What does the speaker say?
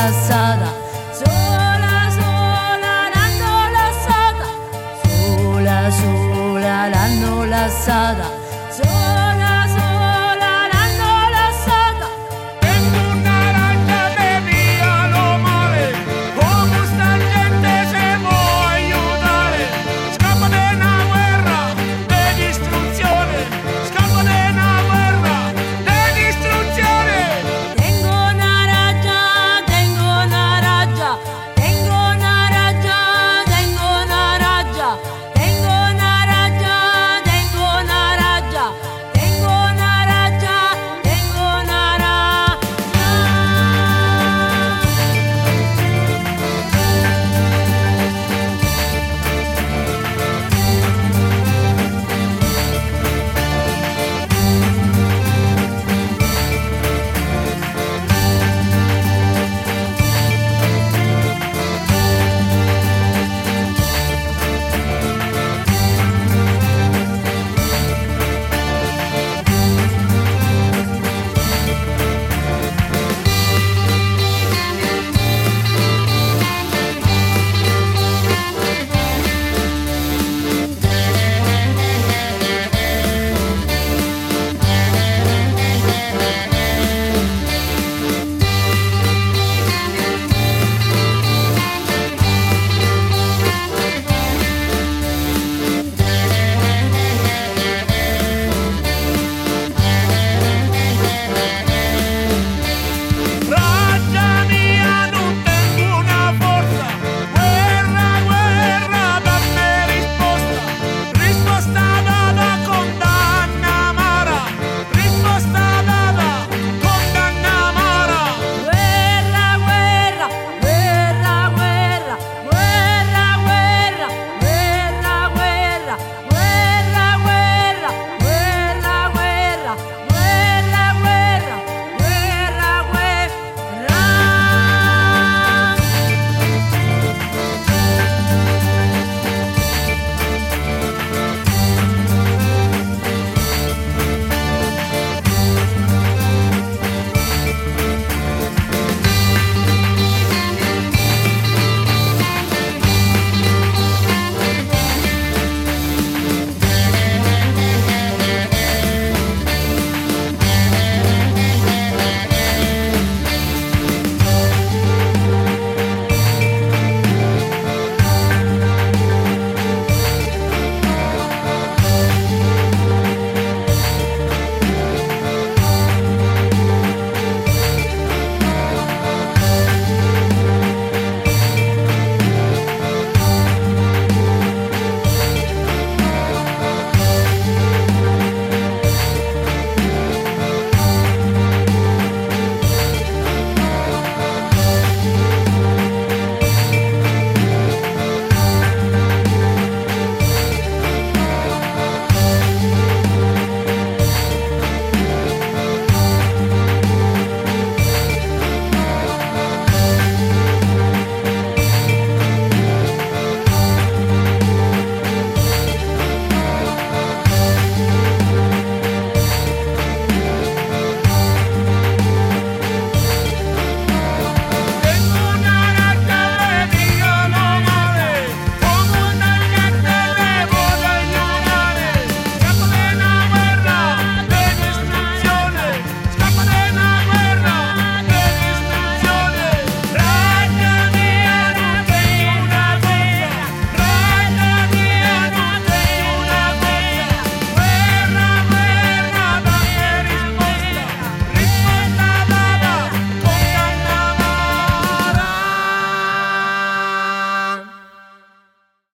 lazada, sola, sola, dando lazada, sola, sola, dando lazada.